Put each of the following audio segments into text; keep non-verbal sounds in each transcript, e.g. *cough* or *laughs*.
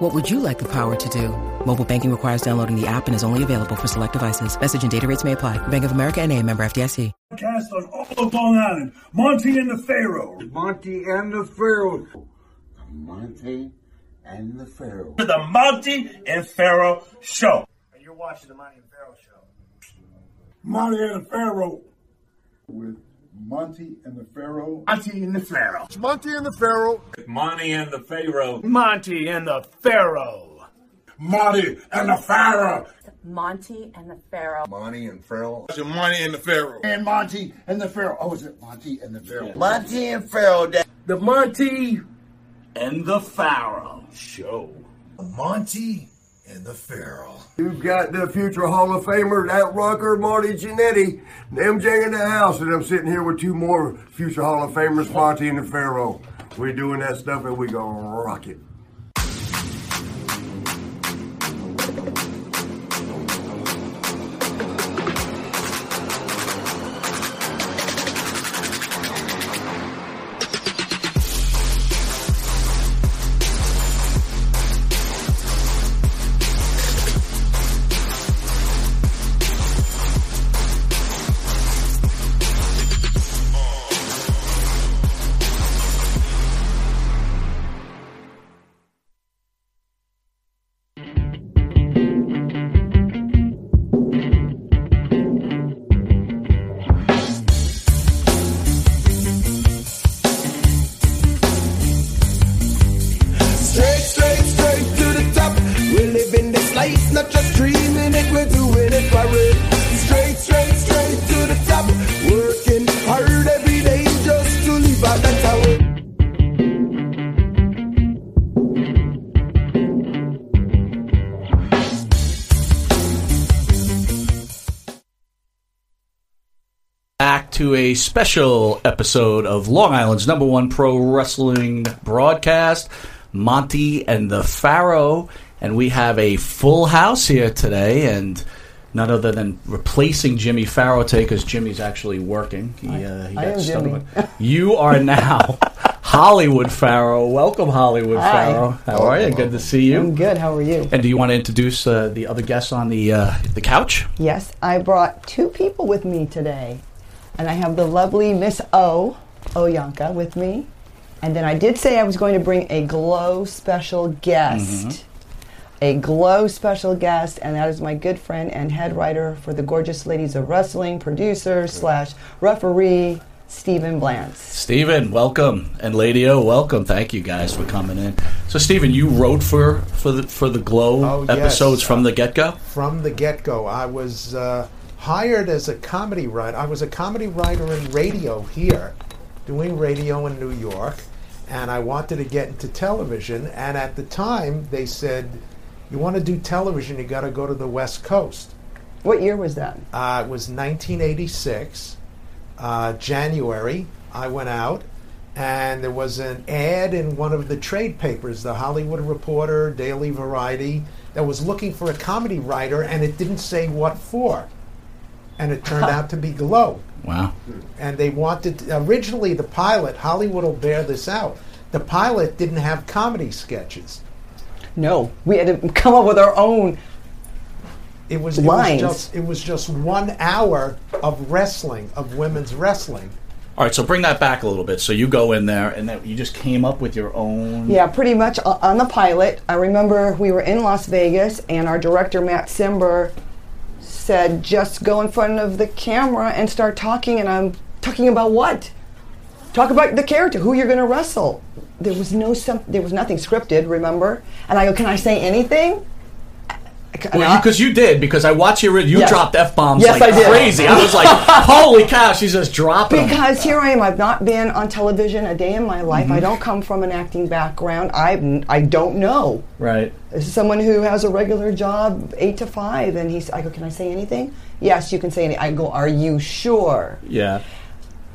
What would you like the power to do? Mobile banking requires downloading the app and is only available for select devices. Message and data rates may apply. Bank of America and a member FDIC. Cast on all of Long Island. Monty and the Pharaoh. Monty and the Pharaoh. Monty and the Pharaoh. The Monty and Pharaoh Show. And you're watching the Monty and Pharaoh show. Monty and the Pharaoh. With Monty and the Pharaoh. Monty and the Pharaoh. Monty and the Pharaoh. Monty and the Pharaoh. Monty and the Pharaoh. Monty and the Pharaoh. Monty and the Pharaoh. Monty and Pharaoh. Monty and the Pharaoh. And Monty and the Pharaoh. Oh, is it Monty and the Pharaoh? Monty and Pharaoh. The Monty and the Pharaoh Show. Monty and the Pharaoh. You've got the future Hall of Famer, that rocker, Marty Jannetty, MJ in the house, and I'm sitting here with two more future Hall of Famers, Monty and the Pharaoh. We're doing that stuff and we gonna rock it. To a special episode of Long Island's number one pro wrestling broadcast, Monty and the Pharaoh. And we have a full house here today, and none other than replacing Jimmy Farrow today because Jimmy's actually working. He, uh, he I am stuck Jimmy. with- *laughs* You are now Hollywood Farrow. Welcome, Hollywood Hi. Farrow. How are you? Good to see you. I'm good. How are you? And do you want to introduce uh, the other guests on the uh, the couch? Yes, I brought two people with me today. And I have the lovely Miss O, Oyanka, with me. And then I did say I was going to bring a glow special guest. A glow special guest, and that is my good friend and head writer for the Gorgeous Ladies of Wrestling, producer slash referee, Stephen Blance. Stephen, welcome, and Lady O, welcome. Thank you guys for coming in. So, Stephen, you wrote for for the for the Glow Oh, yes. episodes from the get go. from the get go. I was uh, hired as a comedy writer. I was a comedy writer in radio here, doing radio in New York, and I wanted to get into television. And at the time, they said, "You want to do television? You got to go to the West Coast." What year was that? Uh, it was 1986, uh, January. I went out, and there was an ad in one of the trade papers, the Hollywood Reporter, Daily Variety, that was looking for a comedy writer, and it didn't say what for. And it turned out to be Glow. Wow. And they wanted, originally, the pilot, Hollywood will bear this out, the pilot didn't have comedy sketches. No, we had to come up with our own. It was, Lines. it was just it was just one hour of wrestling of women's wrestling. All right, so bring that back a little bit. So you go in there, and then you just came up with your own. Yeah, pretty much uh, on the pilot. I remember we were in Las Vegas, and our director Matt Cimber said, "Just go in front of the camera and start talking." And I'm talking about what? Talk about the character, who you're going to wrestle. There was no there was nothing scripted, remember? And I go, "Can I say anything?" Well, because you, did because I watched you. You Yes. dropped f bombs Yes, like I did. crazy. I was like, *laughs* "Holy cow!" She's just dropping. Because here I am. I've not been on television a day in my life. Mm-hmm. I don't come from an acting background. I I don't know. Right. Someone who has a regular job, eight to five, and he's. I go, can I say anything? Yes, you can say anything. I go, are you sure? Yeah.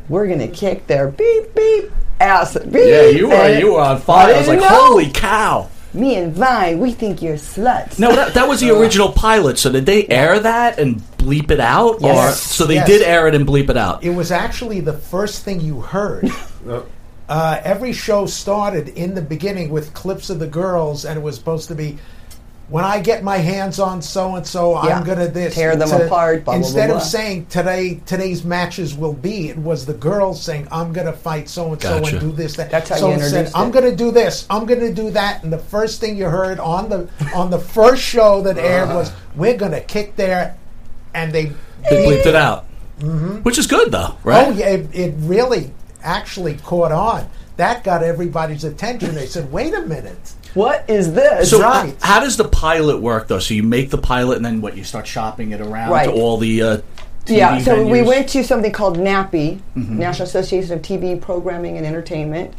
We're gonna kick their beep beep ass. Beep, Yeah, you are. you are on fire. I, was like, know. "Holy cow!" Me and Vine, we think you're sluts. No, that, that was the *laughs* original pilot. So did they air that and bleep it out, or Yes. so they Yes. did air it and bleep it out? It was actually the first thing you heard. *laughs* uh, every show started in the beginning with clips of the girls, and it was supposed to be. When I get my hands on so and so, I'm gonna this Tear them To- apart, blah, blah, blah, instead blah. of saying today today's matches will be, it was the girls saying I'm gonna fight so and so and do this that. That's how so you it said, introduced I'm gonna do this, I'm gonna do that, and the first thing you heard on the on the first show that aired was uh-huh. we're gonna kick their, and they They bleeped it out, mm-hmm. which is good though, right? Oh yeah, it, it really actually caught on. That got everybody's attention. They said, "Wait a minute." What is this? So Right. how does the pilot work though? So you make the pilot, and then what? You start shopping it around Right. to all the uh, TV yeah, so we went to something called NATPE, Mm-hmm. National Association of TV Programming and Entertainment.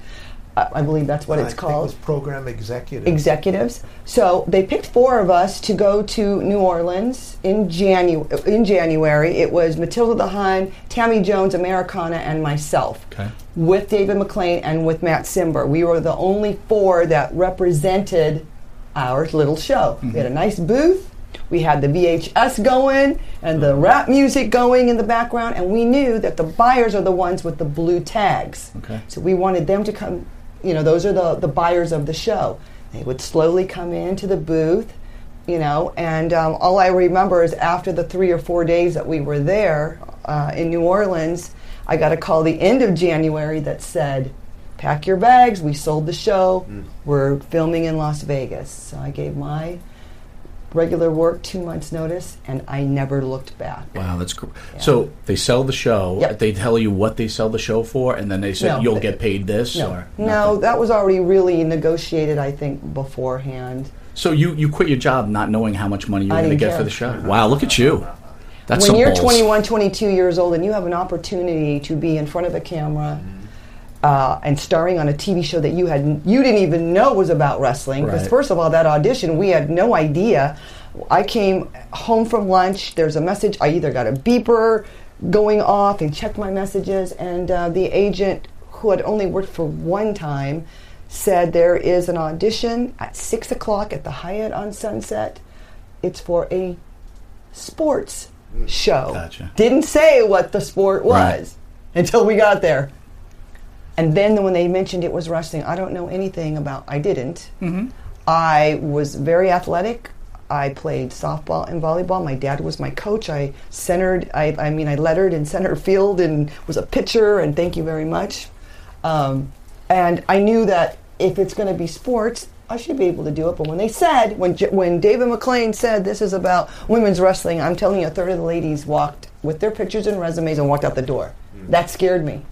I believe that's what I it's think called. It was program executive. executives. So they picked four of us to go to New Orleans in Janu- in January. It was Matilda the Hun, Tammy Jones, Americana, and myself. Okay. With David McLane and with Matt Cimber. We were the only four that represented our little show. We had a mm-hmm. nice booth. We had the VHS going and the rap music going in the background, and we knew that the buyers are the ones with the blue tags. Okay. So we wanted them to come, you know, those are the, the buyers of the show. They would slowly come into the booth, you know, and um, all I remember is after the three or four days that we were there uh, in New Orleans, I got a call the end of January that said, pack your bags, we sold the show, we're filming in Las Vegas. So I gave my regular work two months notice and I never looked back. Wow, that's cool. So they sell the show. Yep. They tell you what they sell the show for, and then they say No, you'll they- get paid this. No, or no, that was already really negotiated, I think, beforehand. So you you quit your job not knowing how much money you were I going to get for the show. Wow, look at you. That's when you're balls. 21, 22 years old and you have an opportunity to be in front of a camera uh, and starring on a TV show that you had you didn't even know was about wrestling. Because Right. first of all, that audition we had no idea. I came home from lunch. There's a message. I either got a beeper going off and checked my messages, and uh, the agent who had only worked for one time said there is an audition at six o'clock at the Hyatt on Sunset. It's for a sports show. Gotcha. Didn't say what the sport was Right. until we got there. And then when they mentioned it was wrestling, I don't know anything about. I didn't. Mm-hmm. I was very athletic. I played softball and volleyball. My dad was my coach. I centered. I, I mean, I lettered in center field and was a pitcher. And thank you very much. Um, and I knew that if it's going to be sports, I should be able to do it. But when they said, when J- when David McLane said this is about women's wrestling, I'm telling you, a third of the ladies walked with their pictures and resumes and walked out the door. That scared me.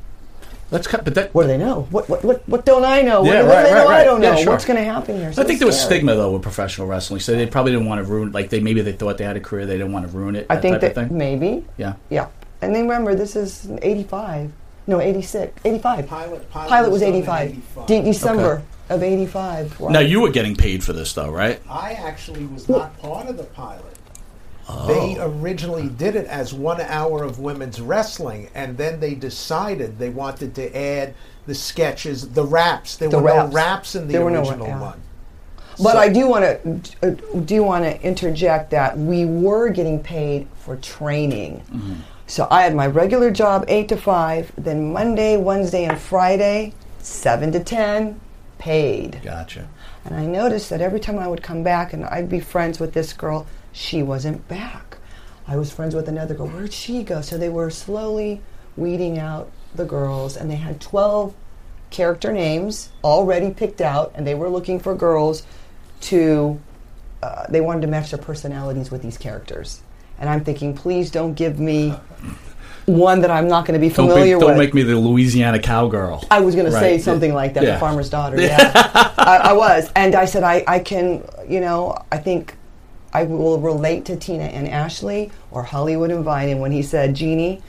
Let's cut. But that What do they know? What what what, what don't I know? Yeah, what, what right, do they right, know I don't know? Yeah, sure. What's going to happen here? So I think there was scary. stigma though with professional wrestling, so they probably didn't want to ruin. Like they maybe they thought they had a career, they didn't want to ruin it. I that think type that of thing. maybe. Yeah. Yeah. And then remember, this is 85. No, 86. 85. Pilot- pilot Pilot was was 85. 85. De- December Okay. of 85. Wow. Now you were getting paid for this though, right? I actually was not part of the pilot. They Oh. originally did it as one hour of women's wrestling, and then they decided they wanted to add the sketches, the raps. There The were raps. no raps in the There were no original yeah. one. But So- I do want to uh, do want to interject that we were getting paid for training. So I had my regular job eight to five, then Monday, Wednesday, and Friday, seven to ten, paid. Gotcha. And I noticed that every time I would come back and I'd be friends with this girl, she wasn't back. I was friends with another girl. Where'd she go? So they were slowly weeding out the girls, and they had 12 character names already picked out, and they were looking for girls to, uh, they wanted to match their personalities with these characters. And I'm thinking, please don't give me one that I'm not going to be Don't, be, familiar don't with. make me the Louisiana cowgirl. I was going to say Right. something like that, Yeah. the farmer's daughter. *laughs* Yeah, I, I was, and I said, I, I can, you know, I think I will relate to Tina and Ashley or Hollywood and Vine. And when he said, Jeannie,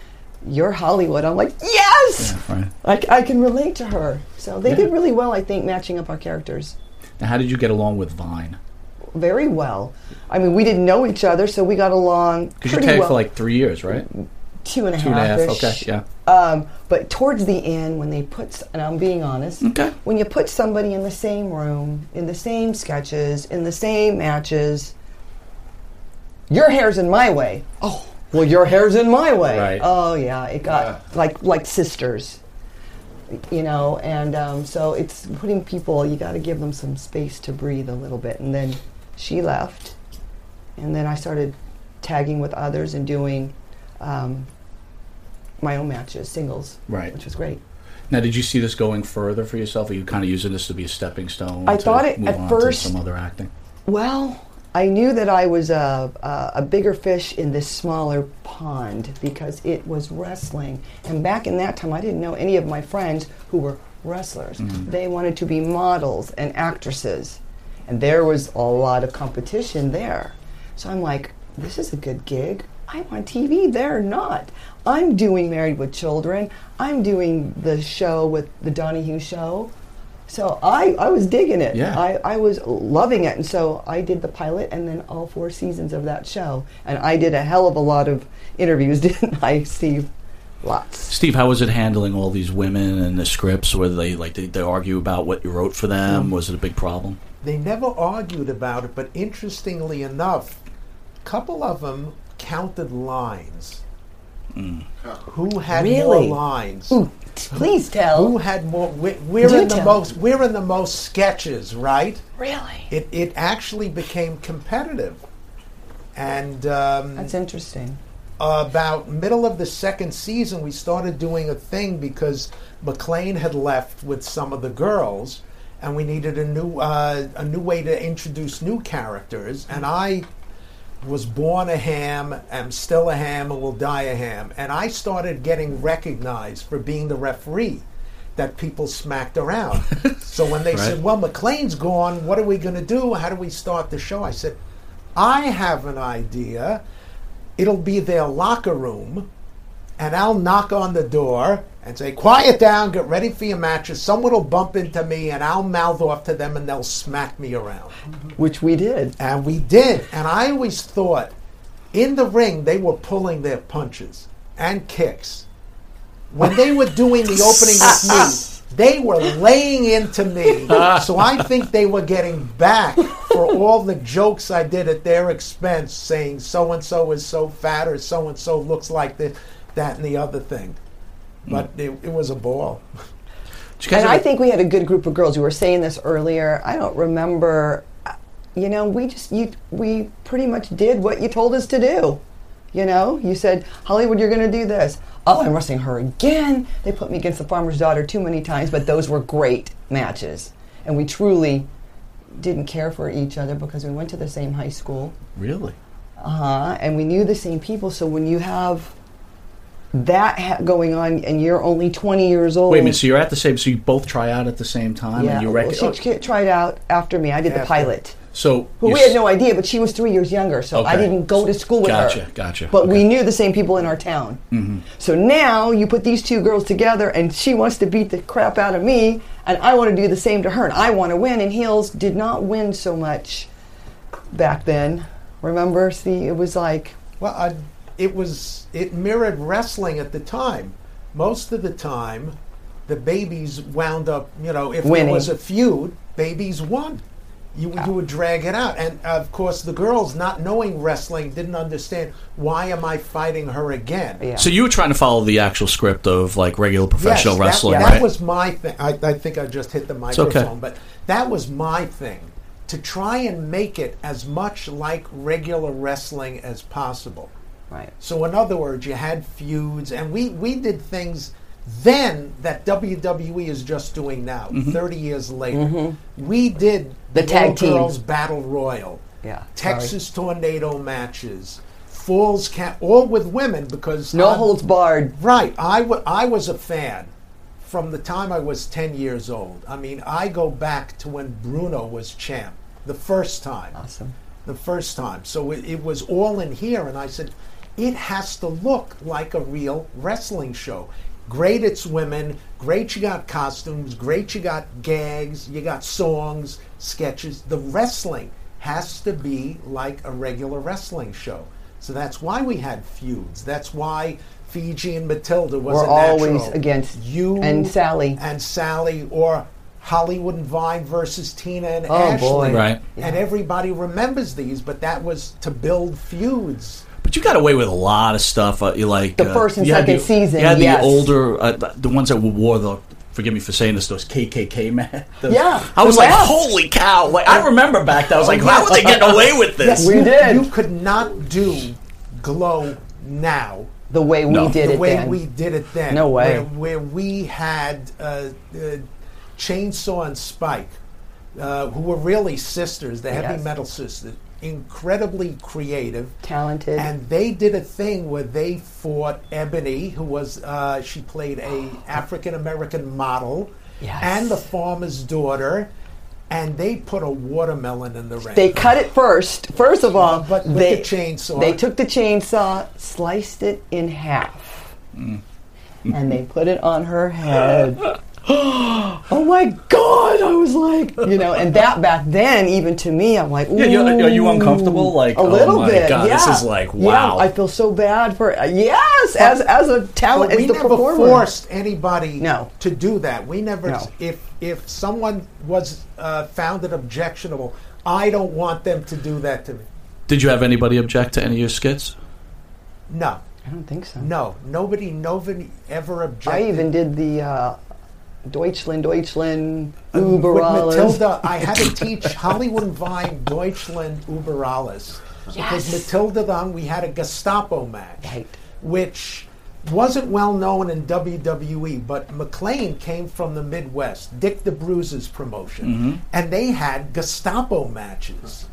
you're Hollywood, I'm like, yes! Right. I, I can relate to her. So they did really well, I think, matching up our characters. Now, how did you get along with Vine? Very well. I mean, we didn't know each other, so we got along Because you tagged well. for like three years, right? two and a half. Two and a half. Okay, yeah. Um, but towards the end, when they put, and I'm being honest, Okay. when you put somebody in the same room, in the same sketches, in the same matches, your hair's in my way. Oh, well, your hair's in my way. Right. Oh, yeah, it got like like sisters, you know. And um, so it's putting people. You got to give them some space to breathe a little bit. And then she left, and then I started tagging with others and doing um, my own matches, singles, Right. which was great. Now, did you see this going further for yourself? Are you kind of using this to be a stepping stone? I to thought it- move at on first- to some other acting. Well, I knew that I was a, a, a bigger fish in this smaller pond because it was wrestling. And back in that time, I didn't know any of my friends who were wrestlers. Mm-hmm. They wanted to be models and actresses. And there was a lot of competition there. So I'm like, this is a good gig. I'm on TV. They're not. I'm doing Married with Children. I'm doing the show with the Donahue Show. So I, I was digging it. Yeah. I, I was loving it. And so I did the pilot and then all four seasons of that show. And I did a hell of a lot of interviews, *laughs* didn't I, Steve? Lots. Steve, how was it handling all these women and the scripts? Were they like they, they argue about what you wrote for them? Mm. Was it a big problem? They never argued about it, but interestingly enough, a couple of them counted lines. Who had Really? more lines? Ooh, please tell. Who had more? We're, we're Do in the tell. most. We're in the most sketches, right? Really? It it actually became competitive, and um, That's interesting. about middle of the second season, we started doing a thing because McLane had left with some of the girls, and we needed a new uh, a new way to introduce new characters. And I was born a ham, am still a ham, and will die a ham. And I started getting recognized for being the referee that people smacked around. *laughs* so when they Right. said, "Well, McLane's gone. What are we going to do? How do we start the show?" I said, "I have an idea." it'll be their locker room, and I'll knock on the door and say, Quiet down, get ready for your matches. Someone will bump into me, and I'll mouth off to them, and they'll smack me around. Which we did. And we did. And I always thought in the ring, they were pulling their punches and kicks. When they were doing the opening with me, they were laying into me. So I think they were getting back for all the jokes I did at their expense, saying so and so is so fat or so and so looks like this, that, and the other thing. But it, it was a ball. *laughs* Did you guys And I think we had a good group of girls. You were saying this earlier. I don't remember. You know, we just you we pretty much did what you told us to do. You know, you said Hollywood, you're going to do this. Oh, I'm wrestling her again. They put me against the farmer's daughter too many times, but those were great matches, and we truly didn't care for each other because we went to the same high school. really? Uh huh. And we knew the same people. So when you have that ha- going on, and you're only 20 years old. Wait a minute. So you're at the same. So you both try out at the same time, yeah, and you well, reckon. she, oh. she tried out after me. I did the pilot. so But you we had no idea, but she was three years younger, so I didn't go to school with Gotcha, her. gotcha. Gotcha. But we knew the same people in our town. Mm-hmm. So now you put these two girls together, and she wants to beat the crap out of me, and I want to do the same to her, and I want to win. And heels did not win so much back then. Remember, see, it was like Well, I, it was it mirrored wrestling at the time. Most of the time, the babies wound up. You know, if Winning. there was a feud, babies won. You, you would drag it out, and of course, the girls, not knowing wrestling, didn't understand why am I fighting her again. yeah. So you were trying to follow the actual script of like regular professional yes, wrestling, that, right? that was my thing. I, I think I just hit the okay. microphone, but that was my thing to try and make it as much like regular wrestling as possible. Right. So in other words, you had feuds, and we we did things then that WWE is just doing now. Thirty years later, we did Mm-hmm. The tag team. girls battle royal, Yeah. Texas tornado matches, Falls all with women because No I'm- holds barred. Right. I I was a fan from the time I was 10 years old. I mean, I go back to when Bruno was champ the first time. Awesome. the first time. So it, it was all in here, and I said, it has to look like a real wrestling show. Great, it's women. Great, you got costumes. Great, you got gags. You got songs, sketches. The wrestling has to be like a regular wrestling show. So that's why we had feuds. That's why Fiji and Matilda was We're a always against you and Sally. and Sally, or Hollywood and Vine versus Tina and Oh, Ashley. boy. Right. And everybody remembers these, but that was to build feuds. But you got away with a lot of stuff. Uh, you like The uh, first and you had second the, season, Yeah, yes. the older, uh, the- the ones that wore the. Forgive me for saying this. Those KKK men. Those- Yeah, I was like, masks. holy cow! Like I remember back then. I was like, how yes. are they getting away with *laughs* this? We you, did. You could not do glow now The way we No. did the it The way then. we did it then. No way. Where, where we had uh, uh, Chainsaw and Spike, uh, who were really sisters, the heavy Yes. metal sisters, incredibly creative. Talented. And they did a thing where they fought Ebony, who was uh, she played a African American model, Yes. and the farmer's daughter, and they put a watermelon in the ring. They cut it first. First of all, But with they the chainsaw. They took the chainsaw, sliced it in half, Mm. and they put it on her head. *laughs* oh my God! I was like, you know, and that back then, even to me, I'm like, Yeah, you- are you uncomfortable? Like, a oh little my bit. God, yeah. this is like, Yeah, wow. I feel so bad for yes, as as a talent, But we as the never performer. forced anybody No. to do that. We never. No. If if someone was uh, found it objectionable, I don't want them to do that to me. Did you have anybody object to any of your skits? No, I don't think so. no, nobody, nobody ever objected. I even did the uh, Deutschland, Deutschland, uh, Uber With. Matilda, I had to teach Hollywood and Vine Deutschland über alles. Because Matilda then we had a Gestapo match, Right. which wasn't well known in WWE, but McLane came from the Midwest, Dick the Bruiser's promotion, mm-hmm. and they had Gestapo matches.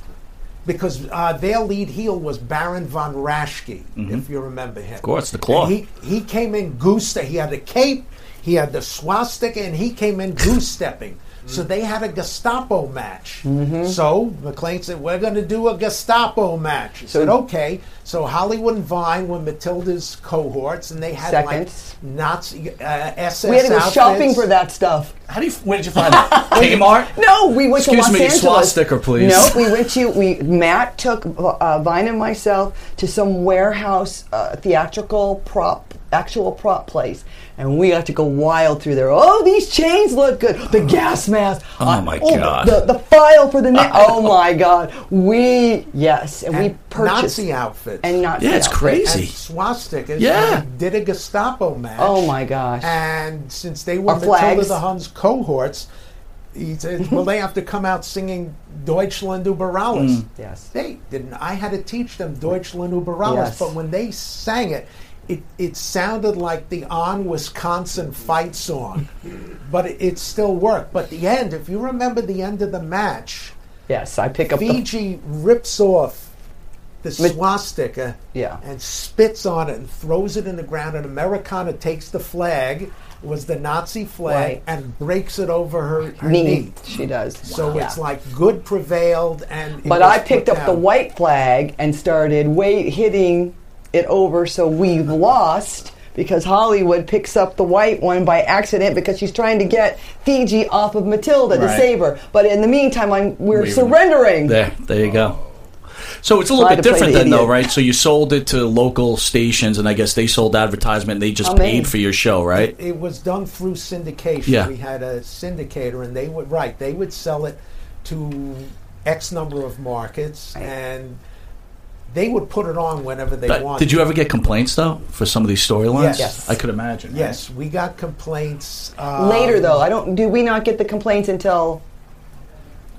Because uh, their lead heel was Baron von Raschke, mm-hmm. if you remember him. Of course, the claw. He, he came in goose. He had a cape, he had the swastika, and he came in goose stepping. So they had a Gestapo match. Mm-hmm. So McLane said, "We're going to do a Gestapo match." He said, "Okay." So Hollywood and Vine were Matilda's cohorts, and they had Seconds. like Nazi uh, SS. We had to go outfits. shopping for that stuff. How do you? Where did you find that? *laughs* Kmart. No, we went Excuse to Los Angeles. Excuse me, Angeles. swastika, please. No, we went to we. Matt took uh, Vine and myself to some warehouse uh, theatrical prop, actual prop place, and we got to go wild through there. Oh, these chains look good. The *sighs* gas mask. Oh, Uh, my the- God. The, the file for the neck. oh my God. We yes, and, we purchased Nazi outfits. and Nazi. Yeah, it's outfits. crazy. swastikas. Yeah. did a Gestapo match. Oh my gosh. And since they were Our Matilda flags. the Hun's cohorts, he said, "Well, they have to come out singing Deutschland über alles." Mm. Yes. They didn't. I had to teach them Deutschland über alles, Yes. but when they sang it. It, it sounded like the on Wisconsin fight song, but it, it still worked. But the end, if you remember the end of the match, Yes, I pick up the Fiji rips off the swastika Yeah. and spits on it and throws it in the ground. And Americana takes the flag, was the Nazi flag, Right. and breaks it over her, her knee. knee. She does. So Yeah. it's like good prevailed, and But I picked put up the white flag and started wait, hitting it over so we've lost because Hollywood picks up the white one by accident because she's trying to get Fiji off of Matilda to save her. But in the meantime, I'm, we're We- surrendering. There, there you go. So it's a little Tried bit different the then, though, right? So you sold it to local stations, and I guess they sold advertisement. and They just How many? paid for your show, right? It was done through syndication. Yeah. We had a syndicator, and they would right. They would sell it to X number of markets, and they would put it on whenever they But wanted. did you ever get complaints though for some of these storylines? Yes. Yes. I could imagine. Yes, we got complaints um, Later, though, I don't. Do we not get the complaints until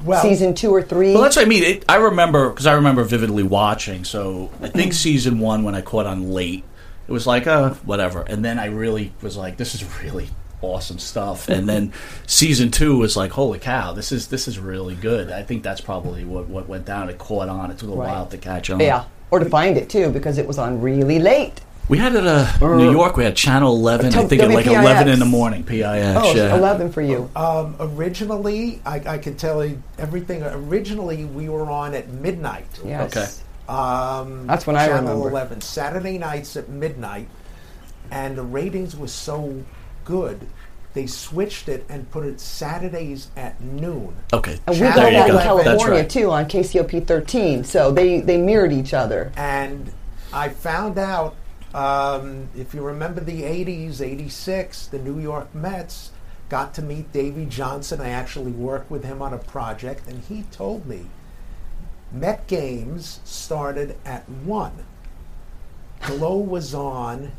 Well, season two or three? Well, that's what I mean. It, I remember because I remember vividly watching. So I think season one when I caught on late, it was like, uh, whatever. And then I really was like, this is really awesome stuff. And then season two was like, holy cow, this is this is really good. I think that's probably what what went down. It caught on. It took a Right. while to catch on. yeah, or to find it too because it was on really late. We had it uh, Or- New York. We had Channel 11. I T- think at like WPIX. 11 in the morning. PIX. Oh, yeah. 11 for you. Um, originally, I, I can tell you everything. Originally, we were on at midnight. Yes. Okay. Um, That's when I Channel remember. 11, Saturday nights at midnight, and the ratings were so good, they switched it and put it Saturdays at noon. Okay. And we Channel got that in California right. too on KCOP 13. So they, they mirrored each other. And I found out, um, if you remember the 80s, 86, the New York Mets got to meet Davey Johnson. I actually worked with him on a project, and he told me Met games started at 1. Glow was on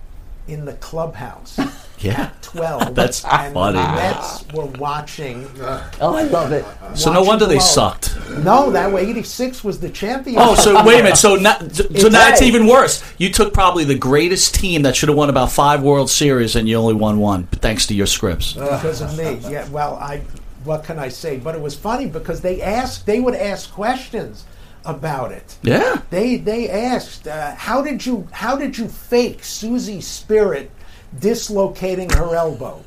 in the clubhouse. *laughs* Yeah. 12. *laughs* That's and funny, the. Mets were watching. Oh, I love it. So no wonder they sucked. No, that way 86 was the champion. Oh, so wait a minute. So now, so now it's even worse. You took probably the greatest team that should have won about five World Series, and you only won one, thanks to your scripts. because of me. Yeah, well, I what can I say? But it was funny because they asked, they would ask questions about it. Yeah. They they asked, uh, how did you how did you fake Susie Spirit dislocating her elbow?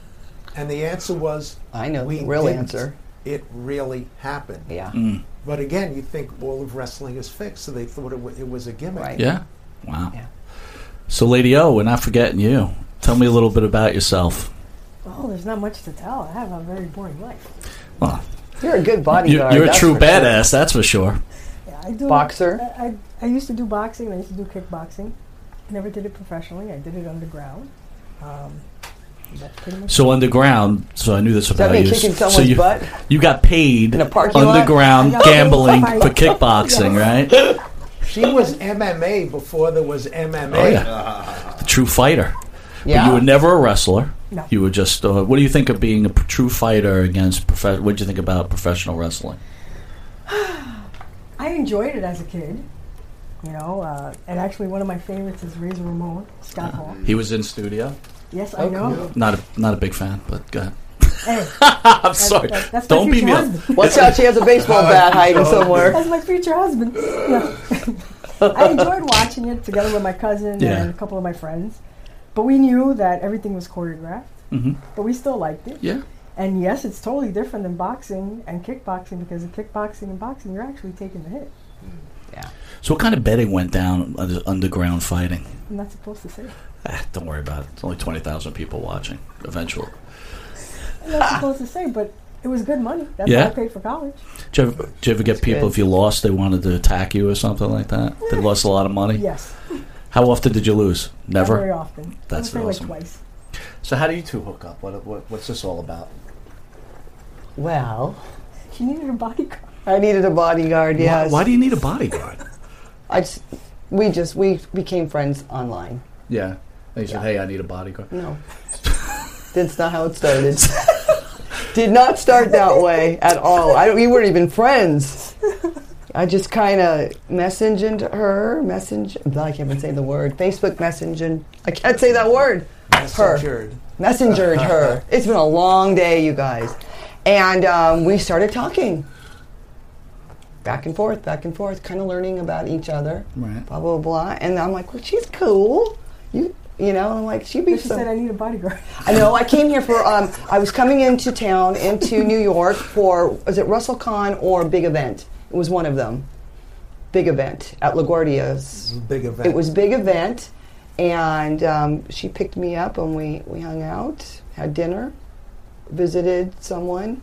And the answer was, I know we the real didn't. answer. It really happened. Yeah. Mm. But again, you think all of wrestling is fixed, so they thought it, wa- it was a gimmick. Right. Yeah. Wow. Yeah. So, Lady O, we're not forgetting you. Tell me a little bit about yourself. Oh, there's not much to tell. I have a very boring life. Well, You're a good you, bodyguard. you're a true for sure. badass, that's for sure. Yeah, I do. Boxer? I, I, I used to do boxing. I used to do kickboxing. Never did it professionally. I did it underground. Um, that's pretty much. So underground. So I knew this that about mean you. so you, butt? you got paid In a parking lot? underground I got paid gambling for fight. *laughs* kickboxing, right? She was MMA before there was MMA. Oh yeah, the true fighter. But Yeah. you were never a wrestler. No. You were just. Uh, what do you think of being a p- true fighter against? Prof- what do you think about professional wrestling? *sighs* *sighs* I enjoyed it as a kid. You know, uh, and actually one of my favorites is Razor Ramon, Scott Hall. He was in studio. Yes, I know. Not a not a big fan, but go ahead. Hey, *laughs* I'm sorry. that- that's Don't beat future me up. husband. Watch out, she has a baseball *laughs* bat hiding somewhere. that's my future husband. Yeah. *laughs* I enjoyed watching it together with my cousin Yeah. and a couple of my friends. But we knew that everything was choreographed. Mhm. But we still liked it. Yeah. And yes, it's totally different than boxing and kickboxing because in kickboxing and boxing, you're actually taking the hit. Yeah. So what kind of betting went down under underground fighting? I'm not supposed to say. Ah, don't worry about it. It's only twenty thousand people watching. Eventually. I'm not supposed to say, but it was good money. That's Yeah? what I paid for college. Did you ever, did you ever get people good. if you lost they wanted to attack you or something like that? They lost a lot of money. Yes. How often did you lose? Not Never. very often. That's very would awesome. like twice. So how do you two hook up? What, what what's this all about? Well, She needed a bodyguard. I needed a bodyguard, yes. Why, why do you need a bodyguard? *laughs* I just, we just, we became friends online. yeah. They said, "Hey, I need a bodyguard." No. *laughs* That's not how it started. *laughs* Did not start that way at all. I, we weren't even friends. I just kind of messaged her, message. I can't even say the word. Facebook messaging. I can't say that word. Her. Messengered. Messengered her. It's been a long day, you guys. And um, we started talking. Back and forth, back and forth, kind of learning about each other. Right. Blah, blah, blah. And I'm like, well, she's cool. You, you know, I'm like, she'd be But she so- said I need a bodyguard. I know. I came here for. Um, I was coming into town, into New York for. Was it WrestleCon or Big Event? It was one of them. Big Event at LaGuardia's. Big event. It was big event, and um, she picked me up, and we we hung out, had dinner, visited someone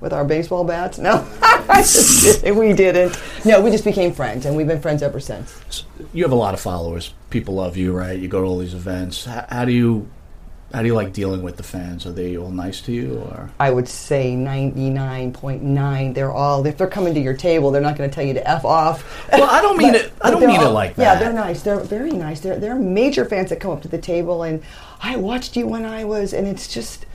with our baseball bats. No, *laughs* we didn't. No, we just became friends, and we've been friends ever since. You have a lot of followers. People love you, right? You go to all these events. How, how do you how do you like dealing with the fans? Are they all nice to you, or I would say 99.9. They're all, if they're coming to your table, they're not going to tell you to F off. Well, I don't mean it- I but don't mean it all- like Yeah, they're nice. They're very nice. They're, they're major fans that come up to the table and I watched you when I was, and it's just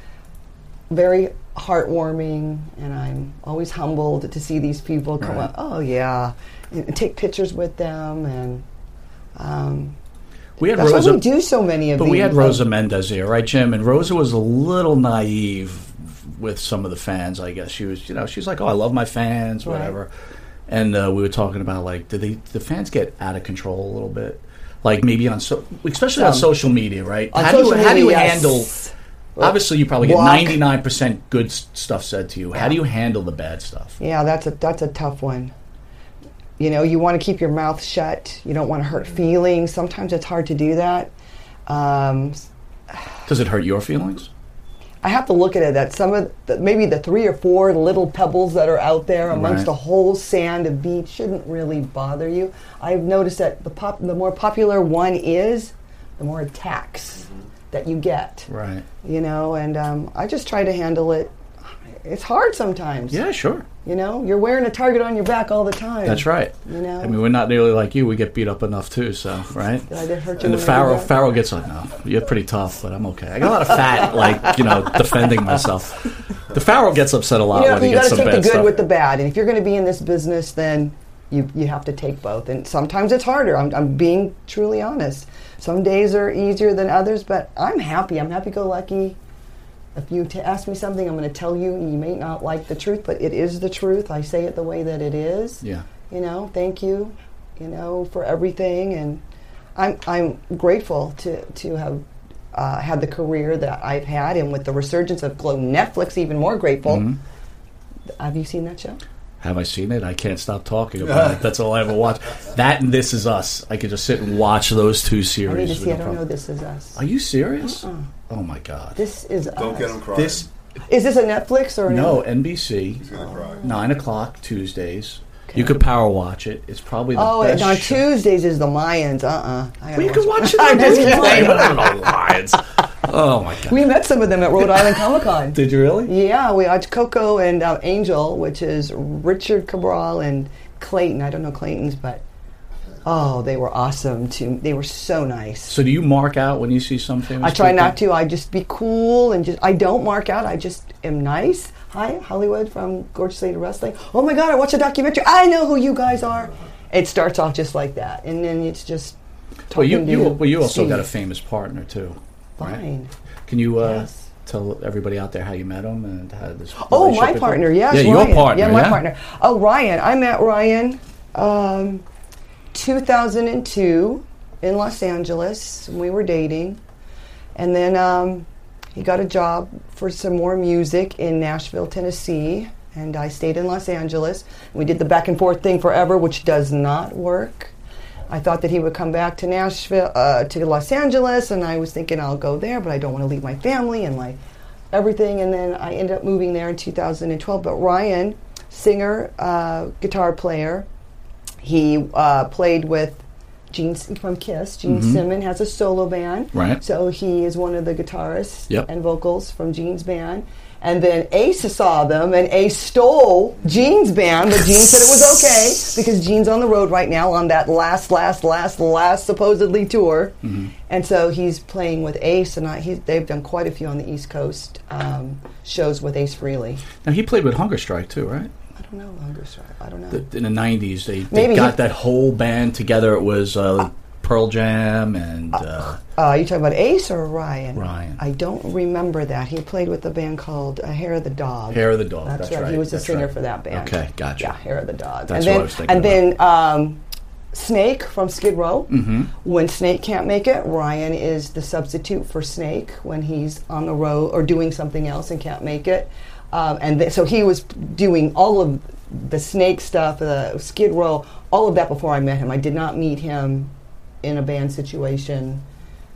very heartwarming. And I'm always humbled to see these people come Right. up. Oh, yeah. And take pictures with them. And um, we had that's Rosa? why we do so many of But these. we had Rosa Mendes here, right, Jim? And Rosa was a little naive with some of the fans. I guess she was, you know, she's like, "Oh, I love my fans, Right. whatever." And uh, we were talking about like, did they the fans get out of control a little bit? Like maybe on so, especially on social media, right? On how do you how do you media, handle? Obviously, you probably get Block. ninety nine percent good stuff said to you. How do you handle the bad stuff? Yeah, that's a that's a tough one. You know, you want to keep your mouth shut. You don't want to hurt feelings. Sometimes it's hard to do that. Um, Does it hurt your feelings? I have to look at it that some of the, maybe the three or four little pebbles that are out there amongst Right. the whole sand of beach shouldn't really bother you. I've noticed that the pop, the more popular one is, the more attacks that you get. Right. You know, and um, I just try to handle it. It's hard sometimes. Yeah, sure. You know, you're wearing a target on your back all the time. That's right. You know, I mean, we're not nearly like you. We get beat up enough too. So, right? Did I did hurt you And the when I did Pharaoh, that? Pharaoh gets on. No, you're pretty tough, but I'm okay. I got a lot of fat, *laughs* like you know, defending myself. The Pharaoh gets upset a lot you, know, when he you got to take the good stuff. with the bad, and if you're going to be in this business, then you you have to take both. And sometimes it's harder. I'm, I'm being truly honest. Some days are easier than others, but I'm happy. I'm happy-go-lucky. If you t- ask me something, I'm going to tell you. You may not like the truth, but it is the truth. I say it the way that it is. yeah. You know, thank you. You know, for everything, and I'm I'm grateful to to have. Uh, had the career that I've had, and with the resurgence of Glow Netflix, even more grateful. Mhm. Have you seen that show? Have I seen it? I can't stop talking about it. That's all I ever watch. That and This Is Us. I could just sit and watch those two series. I need to see. no I don't know. This is us. Are you serious? Uh-uh. Oh my god. This is Don't us. get him crying. This Is this a Netflix or no an- NBC. gonna cry. Nine o'clock Tuesdays. You could power watch it. It's probably the Oh, best. and on show. Tuesdays is the Mayans. Uh uh Well, you can watch it. *laughs* I'm on just kidding. *laughs* I don't know Lions. Oh my god. We met some of them at Rhode Island Comic Con. *laughs* Did you really? Yeah, we watched Coco and uh, Angel, which is Richard Cabral and Clayton. I don't know Clayton's, but oh, they were awesome too. They were so nice. So do you mark out when you see some famous? I try people? not to. I just be cool and just. I don't mark out. I just am nice. Hi, Hollywood from Gorgeous Lady Wrestling. Oh my God, I watched a documentary. I know who you guys are. It starts off just like that, and then it's just. Well, you you well you also Steve. got a famous partner too. Right? Fine. Can you uh, Yes. tell everybody out there how you met him and how this? Oh, my partner. Yes, Yeah, Ryan. your partner. Yeah, my partner. Oh, Ryan. I met Ryan um, 2002 in Los Angeles. We were dating, and then um, he got a job for some more music in Nashville, Tennessee, and I stayed in Los Angeles. We did the back and forth thing forever, which does not work. I thought that he would come back to Nashville, uh, to Los Angeles, and I was thinking I'll go there, but I don't want to leave my family and my everything. And then I ended up moving there in 2012. But Ryan, singer, uh, guitar player, he uh, played with Gene from Kiss. Gene Mhm. Simmons has a solo band, Right. So he is one of the guitarists Yep. and vocals from Gene's band. And then Ace saw them, and Ace stole Gene's band, but Gene said it was okay because Gene's on the road right now on that last, last, last, last supposedly tour. Mm-hmm. And so he's playing with Ace, and I, he, they've done quite a few on the East Coast um, shows with Ace Frehley. Now he played with Hunger Strike too, right? I don't know, Hunger Strike. I don't know. The, in the '90s, they, they got he- that whole band together. It was uh, Pearl Jam and uh, Uh, you talking about Ace or Ryan? Ryan. I don't remember that. He played with a band called uh, Hair of the Dog. Hair of the Dog. That's, That's right. right. He was the singer right. for that band. Okay, gotcha. Yeah, Hair of the Dog. That's and what then, I was thinking And then um, Snake from Skid Row. Mhm. When Snake can't make it, Ryan is the substitute for Snake when he's on the road or doing something else and can't make it. Um, and th- so he was doing all of the Snake stuff, the Skid Row, all of that before I met him. I did not meet him in a band situation.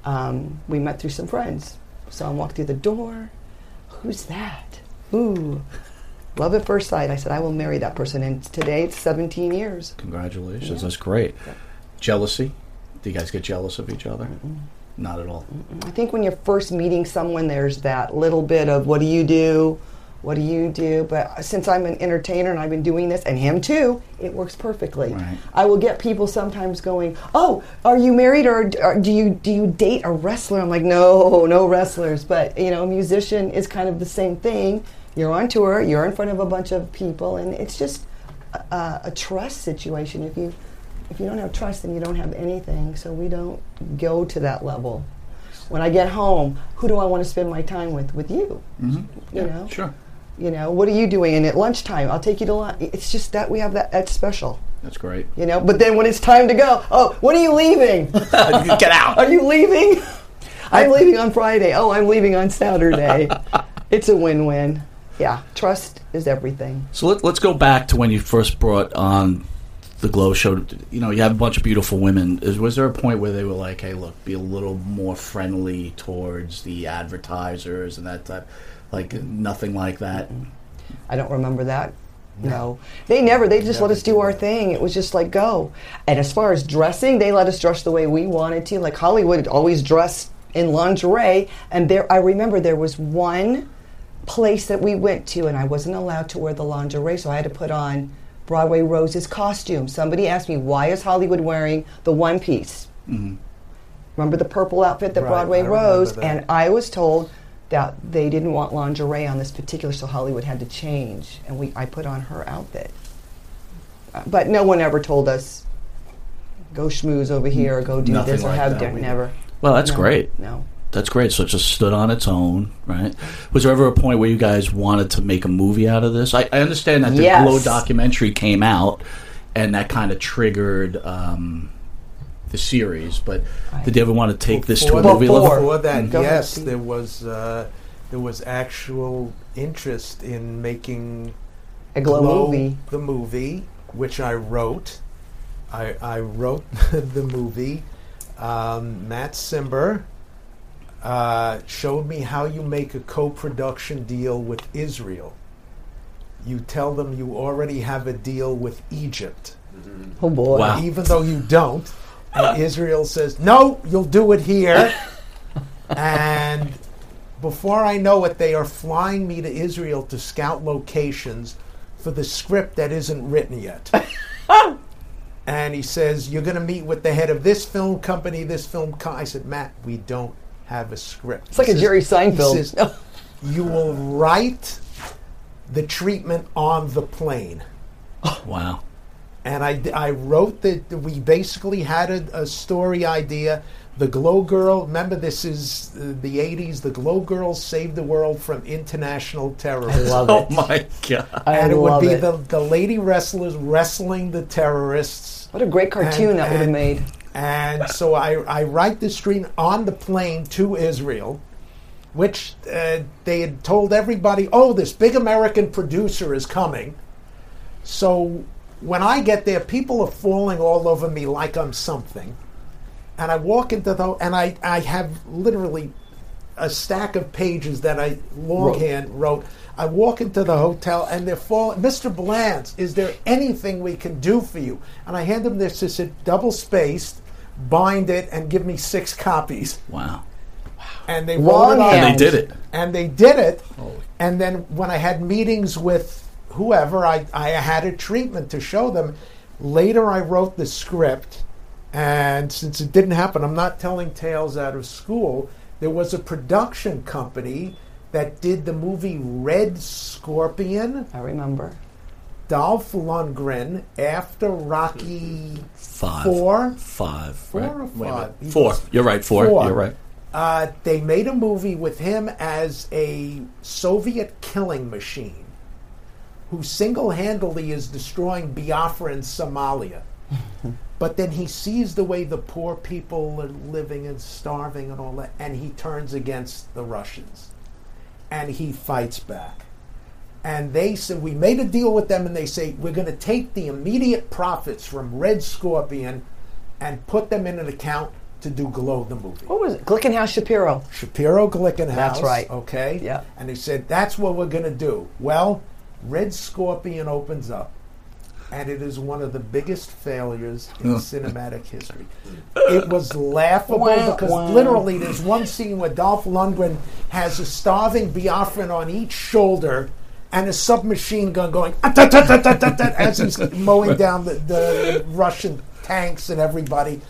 Um, we met through some friends. So I walked through the door. Who's that? Ooh, love at first sight. I said I will marry that person, and today it's 17 years. congratulations. Yeah. That's great. Jealousy? Do you guys get jealous of each other? Not at all. I think when you're first meeting someone, there's that little bit of what do you do, what do you do. But since I'm an entertainer and I've been doing this, and him too, it works perfectly. Right. I will get people sometimes going, "Oh, are you married or, or do you do you date a wrestler?" I'm like, "No, no wrestlers." But you know, a musician is kind of the same thing. You're on tour, you're in front of a bunch of people, and it's just a, a trust situation. If you if you don't have trust, then you don't have anything. So we don't go to that level. When I get home, who do I want to spend my time with? With you. Mhm. You Yeah, know. Sure. You know, what are you doing? And at lunchtime, I'll take you to lunch. It's just that we have that. That's special. That's great. You know, but then when it's time to go, oh, when are you leaving? *laughs* Get out. Are you leaving? I'm leaving on Friday. Oh, I'm leaving on Saturday. *laughs* it's a win-win. Yeah, trust is everything. So let, let's go back to when you first brought on the Glow Show. You know, you have a bunch of beautiful women. Is, was there a point where they were like, "Hey, look, be a little more friendly towards the advertisers and that type"? Like nothing like that. I don't remember that. No. They never, they just let us do our thing. It was just like, go. And as far as dressing, they let us dress the way we wanted to. Like Hollywood always dressed in lingerie. And there, I remember there was one place that we went to, and I wasn't allowed to wear the lingerie, so I had to put on Broadway Rose's costume. Somebody asked me, why is Hollywood wearing the one piece? Mhm. Remember the purple outfit that Right, Broadway I Rose? And I was told that they didn't want lingerie on this particular, so Hollywood had to change, and we I put on her outfit. Uh, But no one ever told us, go schmooze over here, or go do Nothing this, or like have that. dinner. Never. Well, that's No, great. No. That's great. So it just stood on its own, right? Was there ever a point where you guys wanted to make a movie out of this? I, I understand that the Yes. Glow documentary came out, and that kind of triggered um, the series. But did you ever want to take this to a Before- movie Before level? that, Go ahead, yes, there was uh, there was actual interest in making A Glow movie. the movie, which I wrote. I, I wrote *laughs* the movie. Um, Matt Cimber uh, showed me how you make a co-production deal with Israel. You tell them you already have a deal with Egypt Oh boy. Wow. even though you don't. And *laughs* Israel says, no, you'll do it here. and before I know it, they are flying me to Israel to scout locations for the script that isn't written yet. *laughs* and he says, You're going to meet with the head of this film company, this film co-. I said, Matt, we don't have a script. It's like a Jerry Seinfeld. He says, you will write the treatment on the plane *laughs* Wow. And I, I wrote that we basically had a, a story idea. The Glow Girl, remember this is uh, the 80s, the Glow Girls saved the world from international terrorism. love *laughs* Oh my god. I and it would be it. the, the lady wrestlers wrestling the terrorists. What a great cartoon And- that would have made. And so I, I write the screen on the plane to Israel, which uh, they had told everybody, oh, this big American producer is coming. So when I get there, people are falling all over me like I'm something. And I walk into the, and I, I have literally a stack of pages that I longhand wrote. I walk into the hotel and they're falling. Mr. Blance, is there anything we can do for you? And I hand them this, this double spaced, bind it, and give me six copies. Wow. And they wrote it on. And they did it. And they did it. And then when I had meetings with whoever, I, I had a treatment to show them. Later, I wrote the script. And since it didn't happen, I'm not telling tales out of school. There was a production company that did the movie Red Scorpion. I remember. Dolph Lundgren after Rocky Five. Four. Five. Four right? or five? Four. was- You're right. Four. Four. You're right. Uh, they made a movie with him as a Soviet killing machine who single handedly is destroying Biafra and Somalia. *laughs* but then he sees the way the poor people are living and starving and all that, and he turns against the Russians. And he fights back. And they said, We made a deal with them, and they say, We're going to take the immediate profits from Red Scorpion and put them in an account to do Glow the movie. What was it? Glickenhaus Shapiro. Shapiro Glickenhaus. That's right. Okay. Yeah. And he said, "That's what we're going to do." Well, Red Scorpion opens up, and it is one of the biggest failures in *laughs* cinematic history. It was laughable Wah, because wah. literally, there's one scene where Dolph Lundgren has a starving Biafran on each shoulder. And a submachine gun going ah, as he's mowing down the, the Russian tanks and everybody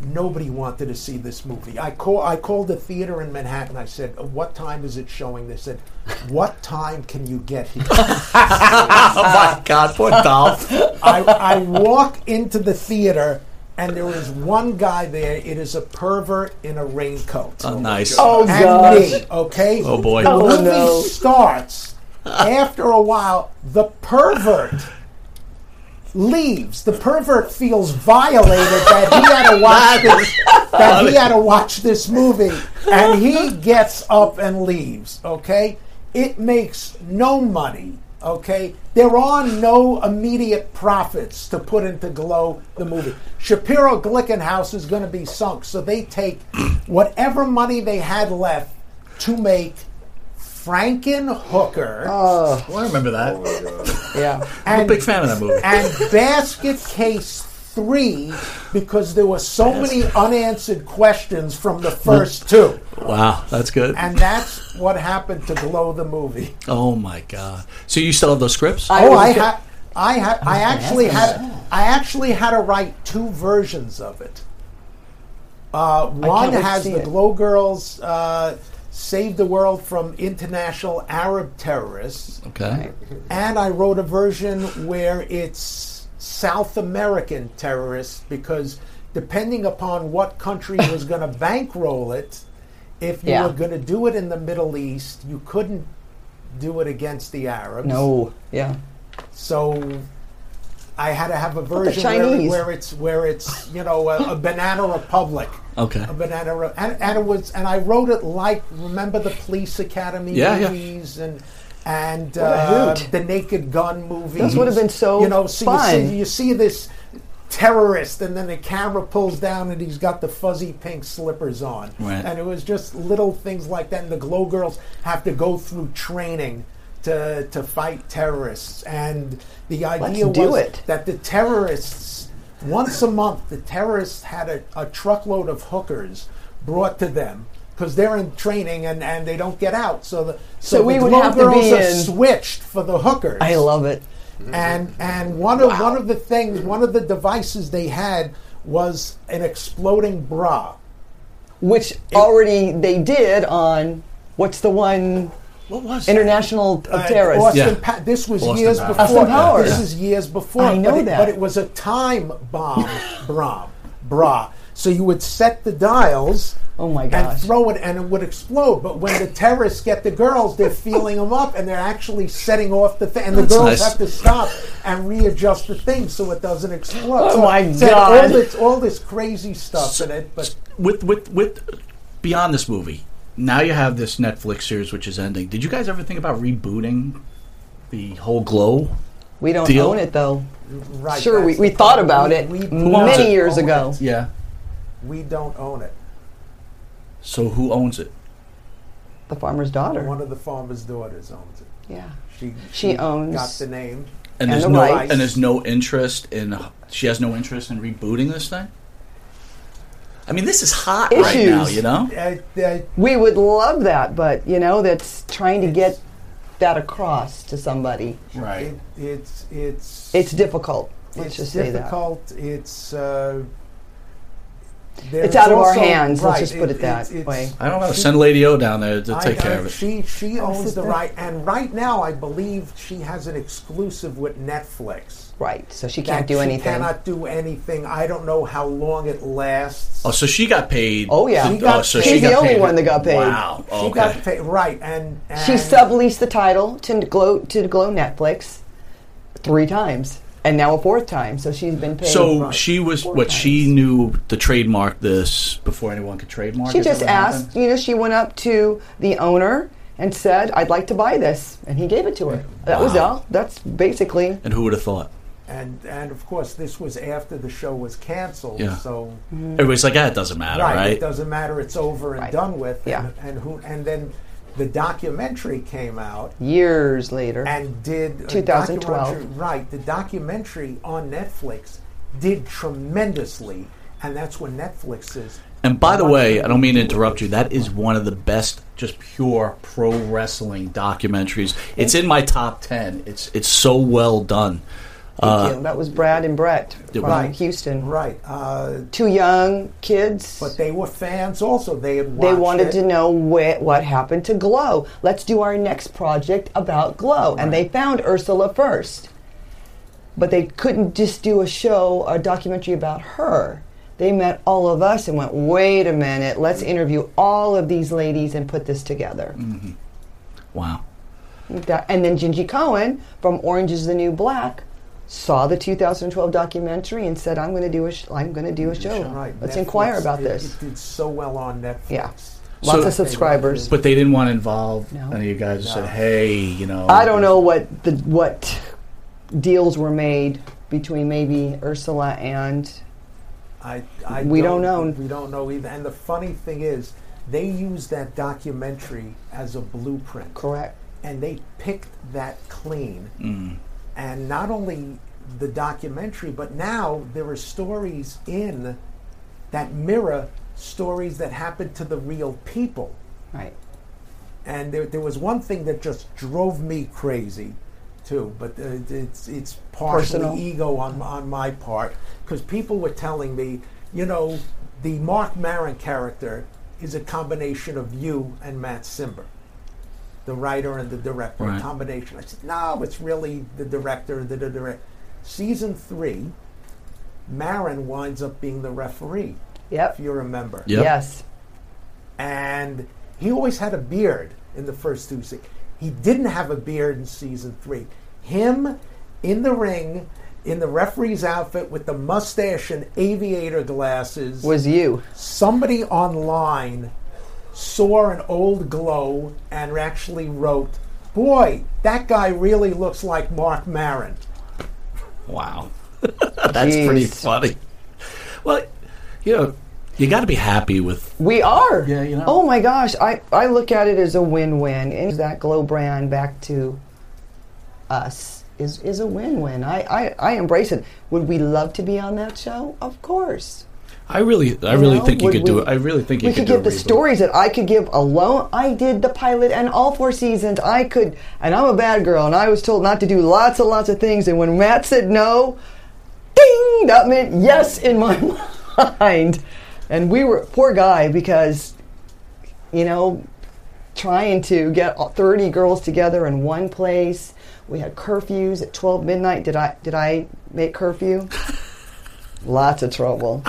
nobody wanted to see this movie. I call I called the theater in Manhattan. I said, "What time is it showing?" They said, "What time can you get here?" *laughs* oh my God, poor Dolph. I, I walk into the theater. And there is one guy there. It is a pervert in a raincoat. Oh, nice. Oh, and gosh. me, okay? Oh, boy. The Oh, movie no. starts. After a while, the pervert leaves. The pervert feels violated that he had to *laughs* watch this, that he had to watch this movie, and he *laughs* gets up and leaves. Okay, it makes no money. Okay, there are no immediate profits to put into Glow the movie. Shapiro Glickenhaus is going to be sunk, so they take whatever money they had left to make Frankenhooker. Oh, Well, I remember that. *laughs* yeah. I'm a big fan of that movie. And Basket Case 3 because there were so many unanswered questions from the first two. Wow, that's good. And that's what happened to Glow the movie. Oh my god! So you still have those scripts? oh, I had I had I actually had I actually had to write two versions of it. Uh, one has the it. Glow Girls uh, save the world from international Arab terrorists. Okay. And I wrote a version where it's South American terrorists because depending upon what country was *laughs* going to bankroll it, if you Yeah. were going to do it in the Middle East, you couldn't do it against the Arabs. No. Yeah. So I had to have a version where, where it's where it's you know a, a banana republic. Okay. A banana re- and, and it was and I wrote it like remember the police academy Yeah, yeah. movies and and uh, the Naked Gun movies. Those would have been so you know so fun. You, see, you see this terrorist and then the camera pulls down and he's got the fuzzy pink slippers on Right. and it was just little things like that and the glow girls have to go through training to to fight terrorists and the idea do was it. that the terrorists once a month the terrorists had a, a truckload of hookers brought to them because they're in training and, and they don't get out so the So the we would glow have to be are in- switched for the hookers I love it. and and one of one of the things one of the devices they had was an exploding bra Which already they did on what's the one? What was International of Uh, Austin Yeah. Pa- this was Austin years Powers. before. Austin Powers. This is years before. I know but it, that. But it was a time bomb bra. bra. So you would set the dials. Oh my And throw it, and it would explode. But when the terrorists get the girls, they're feeling them up, and they're actually setting off the thing. And the That's girls nice. have to stop and readjust the thing so it doesn't explode. Oh So my God. All this, all this crazy stuff in it, but with with with beyond this movie. Now you have this Netflix series which is ending. Did you guys ever think about rebooting the whole Glow? We don't Deal? own it though. right. Sure, we, we thought problem. about We- it we many it? years Own ago. it. Yeah. We don't own it. So who owns it? The farmer's daughter. One of the farmer's daughters owns it. Yeah. She She owns- got the name. And And there's the no rights. and there's no interest in she has no interest in rebooting this thing. I mean, this is hot right now. You know. Uh, uh, We would love that, but you know, that's trying to get that across to somebody. Right. it, it's it's It's difficult. Let's it's just say that. difficult. It's uh, It's out of our also- hands, let's just put it that it's- it's- way. I don't know. she- Send Lady O down there to I- take care I- of it. She she owns the there. right, and right now I believe she has an exclusive with Netflix. Right. So she can't do she anything. Cannot do anything. I don't know how long it lasts. Oh, so she got paid. Oh, yeah. She got oh, so paid. she She's got the only paid. one that got paid. Wow. She Okay. got paid right, and, and She subleased the title to Glow to Glow Netflix three times, and now a fourth time. So she's been paid. So Right. she was Four what she knew to trademark this before anyone could trademark. It. She it? Is just asked, happened? you know, she went up to the owner and said, "I'd like to buy this," and he gave it to her. That was all. That's basically. And who would have thought? And and of course this was after the show was canceled. Yeah. So Everybody's like, ah, it doesn't matter, right, right? it doesn't matter. It's over and Right. done with. Yeah. And, and who and then the documentary came out Years later, and did 2012. Right, the documentary on Netflix did tremendously, and that's when Netflix is. And by the way, I don't mean to interrupt you. That is one of the best, just pure pro wrestling documentaries. It's in my top ten. It's it's so well done. Thank Uh, you. That was Brad and Brett It from was. Houston. Right, uh, Two young kids. but they were fans also. They had they wanted it. to know wh- what happened to Glow. Let's do our next project about Glow. And they found Ursula first. But they couldn't just do a show, a documentary about her. They met all of us and went, wait a minute, let's interview all of these ladies and put this together. wow. That- and then Jenji Kohan from Orange is the New Black saw the 2012 documentary and said, "I'm going to do a sh- I'm going to do a show. Right. Let's Netflix, inquire about it- this." It did so well on Netflix. Yeah. Lots of subscribers. But they didn't want to involve No. any of you guys. who Said, hey, you know, I don't know what the what deals were made between maybe Ursula and I, I We don't know. We don't know either. And the funny thing is, they used that documentary as a blueprint. Correct. And they picked that clean. Mm. And not only the documentary, but now there are stories in that mirror stories that happened to the real people. Right. And there, there was one thing that just drove me crazy, too. But uh, it's it's partially Personal. ego on on my part because people were telling me, you know, the Marc Maron character is a combination of you and Matt Cimber, the writer and the director. A combination. I said, no, it's really the director. The, the direct. Season three, Maron winds up being the referee. Yep. If you remember. Yep. Yes. And he always had a beard in the first two seasons. He didn't have a beard in season three. Him in the ring, in the referee's outfit with the mustache and aviator glasses. Was you. Somebody online saw an old glow and actually wrote, Boy, that guy really looks like Marc Maron. Wow, *laughs* that's pretty funny. Well, you know, you got to be happy with. We are. Yeah, you know. Oh my gosh, I, I look at it as a win-win. And that glow brand back to us is, is a win-win. I, I, I embrace it. Would we love to be on that show? Of course. I really, I You really know, think you could do it. I really think you could. we could, could do give the stories that I could give alone. I did the pilot and all four seasons. I could, and I'm a bad girl, and I was told not to do lots and lots of things. And when Matt said no, ding, that meant yes in my *laughs* mind. And we were poor guy because, you know, trying to get 30 girls together in one place. We had curfews at 12 midnight. Did I did I make curfew? *laughs* Lots of trouble.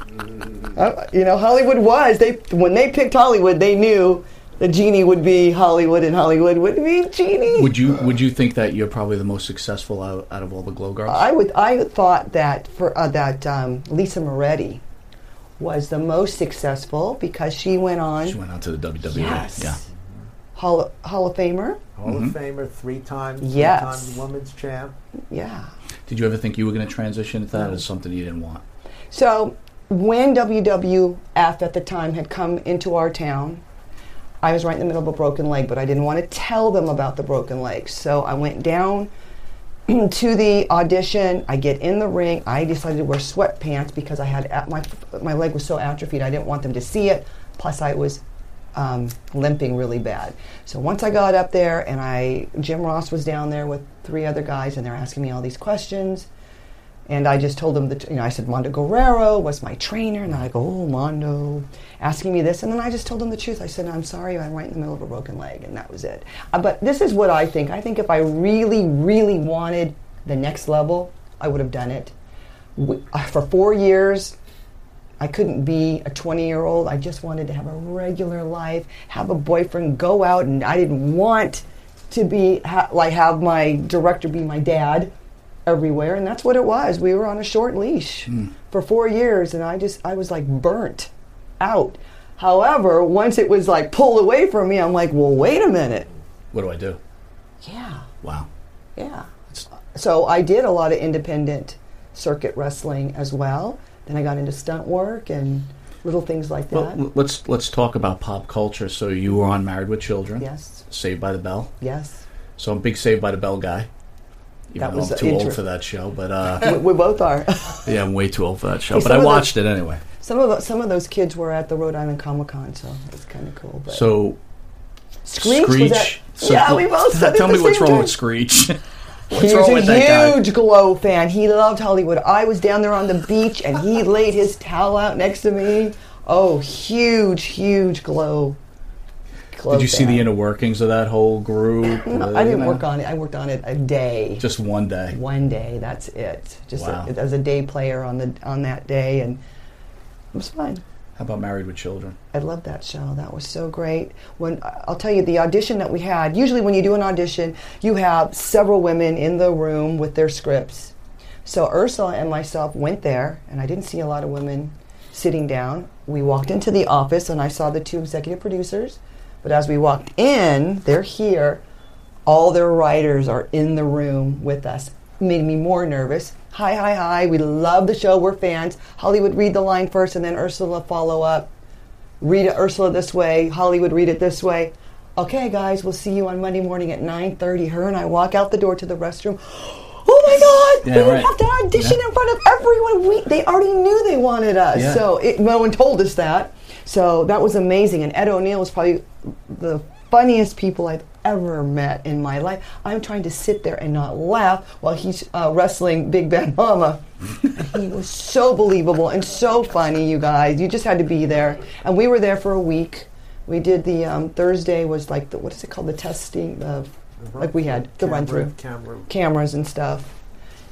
Uh, you know, Hollywood was they when they picked Hollywood, they knew the Jeanne would be Hollywood and Hollywood would be Jeanne. Would you Would you think that you're probably the most successful out, out of all the Glow Girls? I would. I thought that for uh, that um, Lisa Moretti was the most successful because she went on she went on to the WWE. Yes. Yeah. Hall, Hall of Famer. Hall Mm-hmm. of Famer, three times, Yes. three times women's champ. Yeah. Did you ever think you were going to transition to that as something you didn't want? So when WWF at the time had come into our town, I was right in the middle of a broken leg, but I didn't want to tell them about the broken leg. So I went down *clears throat* to the audition. I get in the ring. I decided to wear sweatpants because I had my my leg was so atrophied. I didn't want them to see it. Plus, I was um, limping really bad. So once I got up there, and I Jim Ross was down there with three other guys, and they're asking me all these questions. And I just told them that, you know, I said, Mando Guerrero was my trainer. And I go, oh, Mando, asking me this. And then I just told them the truth. I said, I'm sorry, I'm right in the middle of a broken leg. And that was it. Uh, but this is what I think. I think if I really, really wanted the next level, I would have done it. Uh, For four years, I couldn't be a 20 year old. I just wanted to have a regular life, have a boyfriend, go out, and I didn't want to be ha- like have my director be my dad everywhere, and that's what it was. We were on a short leash hmm. for four years, and I just I was like burnt out. However, once it was like pulled away from me, I'm like, well, wait a minute. What do I do? Yeah. Wow. Yeah. So I did a lot of independent circuit wrestling as well. Then I got into stunt work and little things like that. Well, let's let's talk about pop culture. So you were on Married with Children. Yes. Saved by the Bell. yes. So I'm a big Saved by the Bell guy. Even That was I'm too inter- old for that show, but *laughs* we, uh, we both are. *laughs* yeah, I'm way too old for that show. Hey, but I watched it anyway. some of the, some of those kids were at the Rhode Island Comic Con, so it's kind of cool. But So Screech, was at, So yeah, we both said Tell me what's wrong time. with Screech. *laughs* what's He's wrong a with that guy? huge Glow fan. He loved Hollywood. I was down there on the beach, and he laid his towel out next to me. Oh, huge, huge Glow. Did you see the inner workings of that whole group? *clears throat* No, I didn't know? work on it. I worked on it a day. Just one day. One day. That's it. Just Wow. a, as a day player on the on that day, and it was fun. How about Married with Children? I love that show. That was so great. When I'll tell you the audition that we had. Usually, when you do an audition, you have several women in the room with their scripts. So Ursula and myself went there, and I didn't see a lot of women sitting down. We walked into the office, and I saw the two executive producers. But as we walked in, they're here. All their writers are in the room with us. It Made me more nervous. Hi, hi, hi. We love the show. We're fans. Hollywood read the line first, and then Ursula follow up. Read Ursula this way. Hollywood read it this way. Okay, guys, we'll see you on Monday morning at 9:30. Her and I walk out the door to the restroom. *gasps* Oh my God! Yeah, we right. have to audition in front of everyone. We they already knew they wanted us, Yeah. so it, no one told us that. So that was amazing. And Ed O'Neill was probably the funniest people I've ever met in my life. I'm trying to sit there and not laugh while he's uh, wrestling Big Bad Mama. *laughs* he was so believable and so funny, you guys. You just had to be there. And we were there for a week. We did the um, Thursday was like the what is it called the testing uh, like we had the run through camera. cameras and stuff.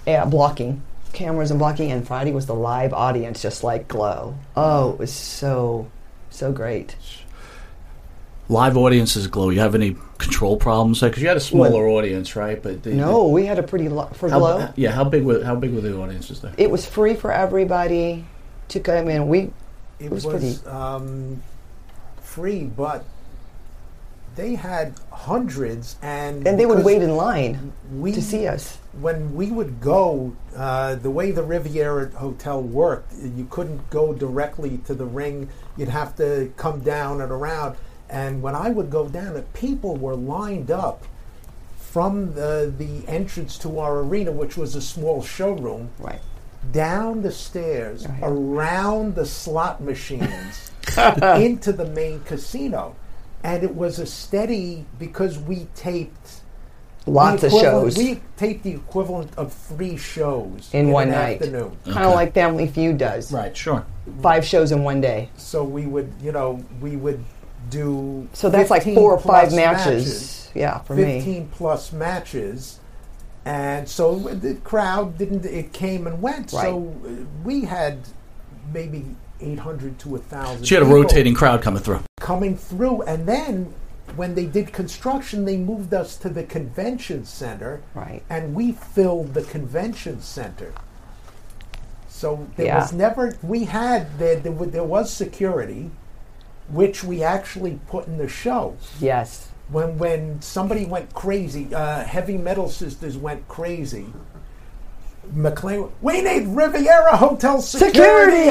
Yeah, blocking cameras and blocking. And Friday was the live audience, just like Glow. Oh, it was so so great. Live audiences glow. You have any control problems? Because you had a smaller audience, right? But the, No, we had a pretty lo- for how, Glow. Yeah, how big were how big were the audiences there? It was free for everybody to come in. We It, was was, pretty- um, free, but they had hundreds, and and they would wait in line we, to see us. When we would go, uh, the way the Riviera Hotel worked, you couldn't go directly to the ring. You'd have to come down and around. And when I would go down, the people were lined up from the, the entrance to our arena, which was a small showroom, right, down the stairs, around the slot machines, *laughs* into the main casino. And it was a steady because we taped Lots of shows. We taped the equivalent of three shows in one an night, afternoon. kind of like Family Feud does. Right, sure. Five shows in one day. So we would, you know, we would do. So that's like four or five plus matches. Yeah, for me. Fifteen plus matches, and so the crowd didn't. It came and went. So uh, we had maybe eight hundred to a thousand. She had a rotating crowd coming through. coming through, and then when they did construction, they moved us to the convention center, right? And we filled the convention center. So there Yeah. was never we had there there, there was security, which we actually put in the show. Yes. When when somebody went crazy, uh, Heavy Metal Sisters went crazy. McLane, we need Riviera Hotel security,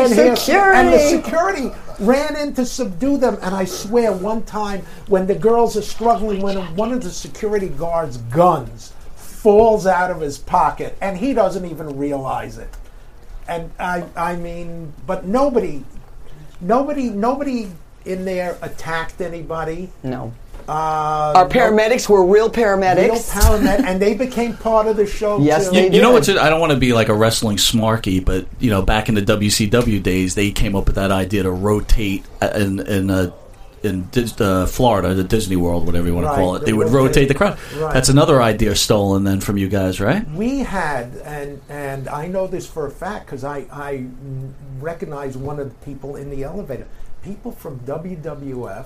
Security, here." security. and the security ran in to subdue them. And I swear, one time when the girls are struggling, when one of the security guards' guns falls out of his pocket, and he doesn't even realize it. And I, I mean, but nobody, nobody, nobody in there attacked anybody. No. Uh, Our paramedics were real paramedics. Real paramed- and they became part of the show. *laughs* Yes, too. You, you know what's? I don't want to be like a wrestling smarky, but you know, back in the WCW days, they came up with that idea to rotate uh, in in uh, in uh, Florida, the Disney World, whatever you want to call it. they They would rotate- rotate the crowd. right. That's another idea stolen then from you guys, right? We had, and and I know this for a fact because I I recognize one of the people in the elevator. People from WWF,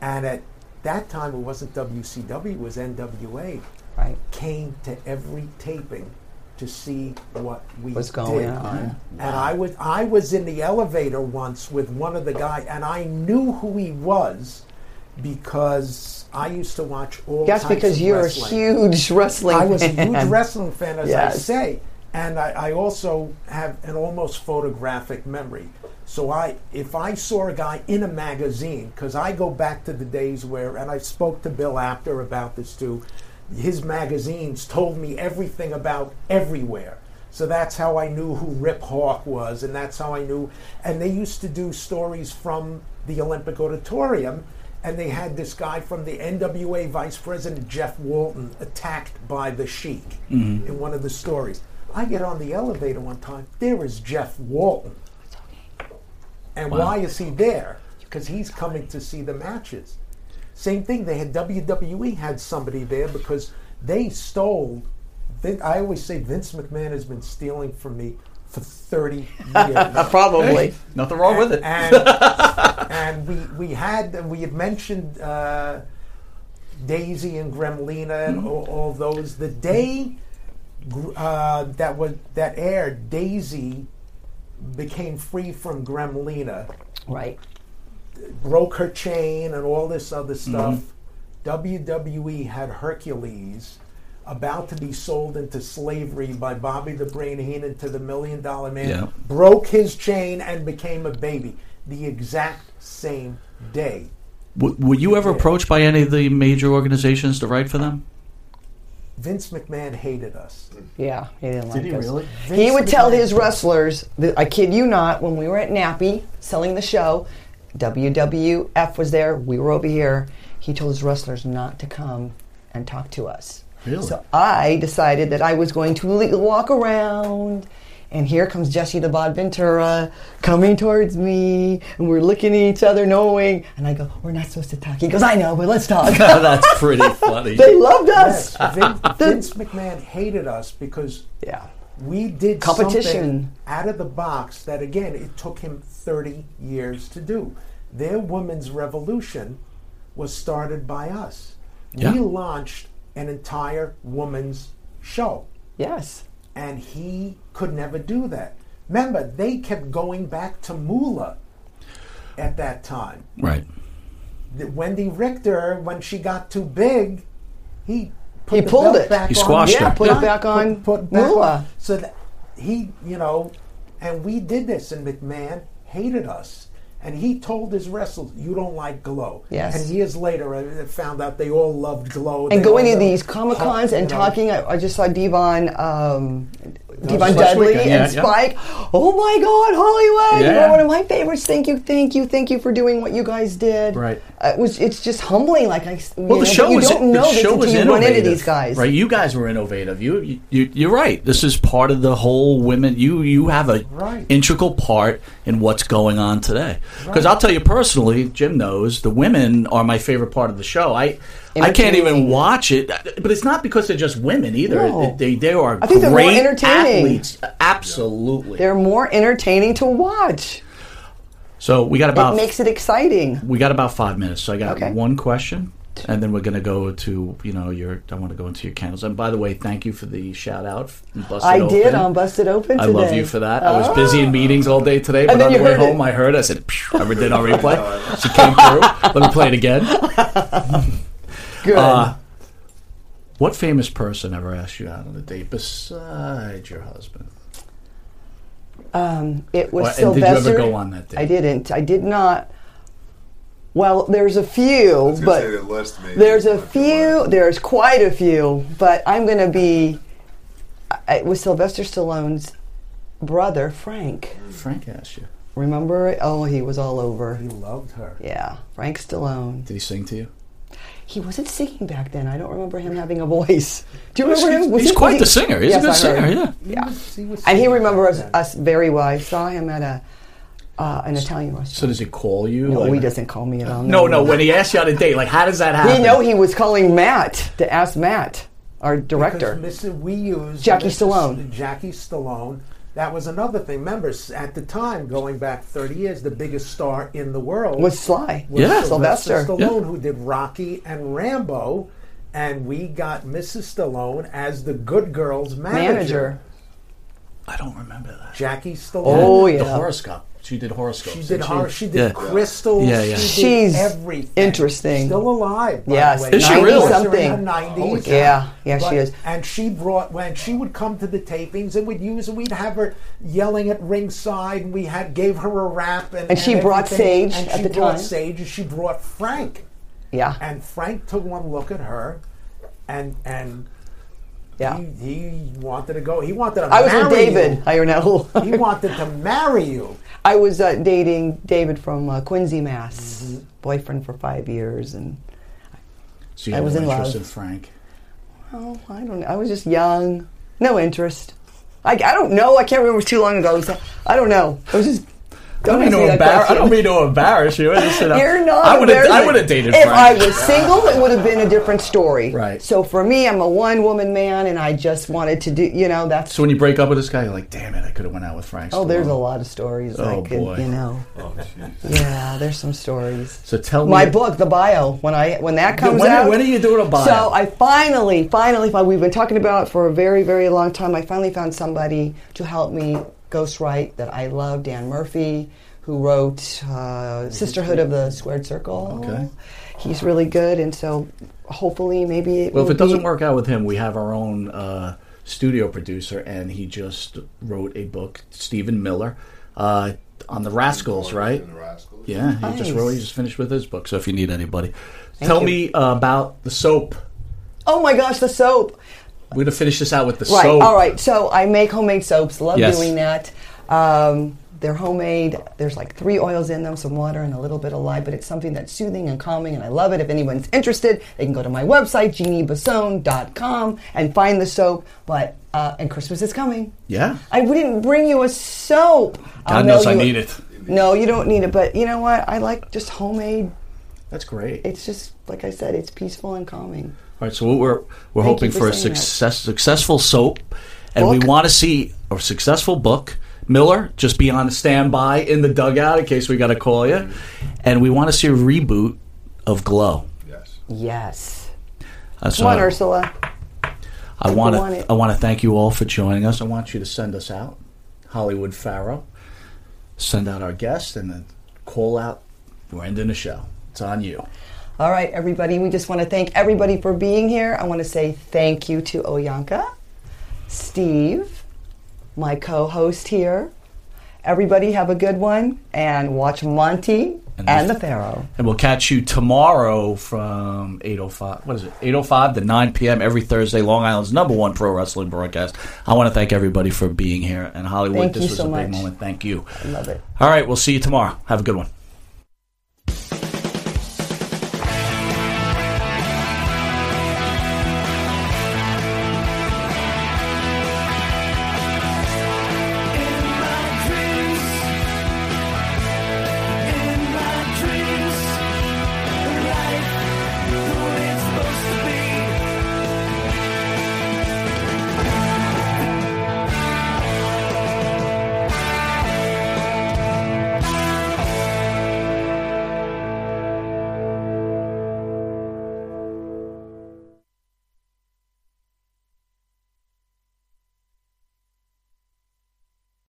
and at that time it wasn't WCW, it was NWA. Right. Came to every taping to see what we What's going did. on. And I was I was in the elevator once with one of the guys, and I knew who he was because I used to watch all. Yes, types because of you're wrestling. a huge wrestling I was a fan. huge wrestling fan, as I say, and I, I also have an almost photographic memory. So I, if I saw a guy in a magazine, because I go back to the days where, and I spoke to Bill Apter about this too. His magazines told me everything about everywhere. So that's how I knew who Rip Hawk was, and that's how I knew. And they used to do stories from the Olympic Auditorium, and they had this guy from the NWA Vice President Jeff Walton attacked by the Sheik Mhm. in one of the stories. I get on the elevator one time. There is Jeff Walton, and Wow. why is he there? Because he's coming to see the matches. Same thing. They had WWE had somebody there because they stole. Vin- I always say Vince McMahon has been stealing from me for thirty *laughs* years. Probably. Nothing wrong with it. And, *laughs* and we we had we had mentioned uh, Daisy and Gremlina and all, all those. The day uh, that was that aired, Daisy became free from Gremlina, Right. broke her chain, and all this other stuff. Mm-hmm. WWE had Hercules about to be sold into slavery by Bobby the Brain Heenan to the Million Dollar Man. Yeah. Broke his chain and became a baby the exact same day. W- were you ever approached by any of the major organizations to write for them? Vince McMahon hated us. Yeah, he didn't like Did he us. really? He Vince would tell McMahon- his wrestlers, th- I kid you not, when we were at NATPE selling the show, WWF was there, we were over here. He told his wrestlers not to come and talk to us. Really? So I decided that I was going to le- walk around, and here comes Jesse the Bod Ventura coming towards me, and we're looking at each other, knowing. And I go, "We're not supposed to talk." He goes, "I know, but let's talk." *laughs* That's pretty *laughs* funny. they loved us. Yes, Vin- *laughs* Vince McMahon hated us because yeah. we did Competition. something out of the box that again it took him 30 years to do. Their women's revolution was started by us. Yeah. We launched an entire women's show. Yes. And he could never do that. Remember, they kept going back to Moolah at that time. Right. The- Wendi Richter, when she got too big, he put He the pulled belt it. Back He on. squashed Yeah, her. put it back on Put, put back Moolah. on. So that he, you know, and we did this, and McMahon hated us. And he told his wrestlers, "You don't like Glow." Yes. And years later, I found out they all loved Glow. and They going to these comic cons you and know. talking. I, I just saw Devon, um, D-Von Dudley weekend, and yeah. Spike. Oh my God, Hollywood! Yeah. You're one of my favorites. Thank you, thank you, thank you for doing what you guys did. Right. Uh, it was. It's just humbling. Like I. you Well, the know, show but you was don't know the show was you run innovative. into these guys. right? You guys were innovative. You, you, you're right. This is part of the whole women. You, you have a Right. integral part in what's going on today. Because I'll tell you personally, Jim knows the women are my favorite part of the show. I, I can't even watch it, but it's not because they're just women either. No. They, they are I think they're more entertaining. athletes. Absolutely. They're more entertaining to watch. so we got about it makes it exciting. We got about five minutes, so I got Okay. one question, and then we're going to go to you know your. I want to go into your candles. And by the way, thank you for the shout out. Busted I did Open. on Busted Open I today. love you for that. I was busy in meetings all day today, but And on the way heard it. home, I heard. I said, "Phew, "I did on replay." *laughs* she came through. Let me play it again. *laughs* Good. Uh, what famous person ever asked you out on a date besides your husband? Um, it was Or- and did you ever go on that date? I didn't. I did not. Well, there's a few, was but say the list maybe, there's a few. There's quite a few, but I'm going to be. I- It was Sylvester Stallone's brother, Frank. Frank asked you. Remember? Oh, he was all over. He loved her. Yeah, Frank Stallone. Did he sing to you? He wasn't singing back then. I don't remember him having a voice. Do you He's- remember him? Was he's he- quite was the singer. He's a good singer, yeah. Yeah. He was And he remembers back us very well. I saw him at a uh, an Italian restaurant. So does he call you? no, like- he doesn't call me at all. No, no. no. When he asks you on a date, like how does that happen? We know he was calling Matt to ask Matt, our director. Because Mr. We used Jackie Mr. Stallone. Jackie Stallone. That was another thing. Remember, at the time, going back 30 years, the biggest star in the world Was Sly. was Yeah. Sylvester Sylvester. Stallone, who did Rocky and Rambo. And we got Mrs. Stallone as the good girl's manager. Manager. I don't remember that. Jackie Stallone. Oh, yeah, The yeah. horoscope. She did horoscopes. She did didn't her. She did Yeah. crystals. Yeah, yeah. She did She's everything. interesting. Still alive. By Yes. the way. Is she really? Something. In her 90s. Oh, yeah. Yeah, But- she is. And she brought when she would come to the tapings and we'd use we'd have her yelling at ringside and we had gave her a rap and And she brought everything. Sage and at she the brought time. Sage and she brought Frank. Yeah. And Frank took one look at her and and Yeah. he, he wanted to go. He wanted to I was with marry David. you. I know. he wanted to marry you. I was uh, dating David from uh, Quincy, Mass. Mm-hmm. Boyfriend for five years, and So you I was no in interest love. in Frank. oh, I don't know. I was just young, no interest. I, I don't know. I can't remember. It was too long ago. Was- I don't know. I was just don't mean to embarrass. I don't mean to embarrass you. I just said, You're not. I would have. I would have dated. If Frank. I was single, it would have been a different story. Right. So for me, I'm a one woman man, and I just wanted to do. You know, that's. So when you break up with this guy, you're like, damn it, I could have went out with Frank. Oh, there's a lot of stories. Oh, I could, boy. You know. Oh, jeez. Yeah, there's some stories. So tell me My book, the bio, when I when that comes when, out. when are you doing a bio? So I finally, finally, fi- we've been talking about it for a very, very long time. I finally found somebody to help me ghostwrite that I love, Dan Murphy, who wrote uh, Sisterhood of the Squared Circle. Okay. He's really good, and so hopefully, maybe it well, if will it doesn't work out with him, we have our own uh, studio producer, and he just wrote a book, Stephen Miller, uh, on the Rascals, right? The Rascals. Yeah, he just Nice. wrote. He just finished with his book. So if you need anybody, Thank tell you. me uh, about the soap. Oh my gosh, the soap! We're gonna finish this out with the Right. soap. All right. So I make homemade soaps. Love Yes. doing that. Um, they're homemade. There's like three oils in them, some water, and a little bit of lye. But it's something that's soothing and calming, and I love it. If anyone's interested, they can go to my website jeanniebasone.com and find the soap. But uh, and Christmas is coming. Yeah. I wouldn't bring you a soap. God knows I need it. No, you don't need it. But you know what? I like just homemade. That's great. It's just like I said. It's peaceful and calming. All right, so what we're we're Thank hoping for for a saying that. success, successful soap, and we want to see a successful book. Miller, just be on standby in the dugout in case we got to call you, and we want to see a reboot of Glow. Yes. Uh, so Come on, Ursula. I want want to. I want to thank you all for joining us. I want you to send us out, Hollywood Pharaoh. Send out our guest and then call out. We're ending the show. It's on you. All right, everybody. We just want to thank everybody for being here. I want to say thank you to Oyanka, Steve, my co-host here. Everybody have a good one and watch Monty and, the Pharaoh. And we'll catch you tomorrow from 8.05, what is it, 8.05 to 9 p.m. every Thursday, Long Island's number one pro wrestling broadcast. I want to thank everybody for being here. And Hollywood, Thank this you was so a big much. moment. Thank you. I love it. All right, we'll see you tomorrow. Have a good one.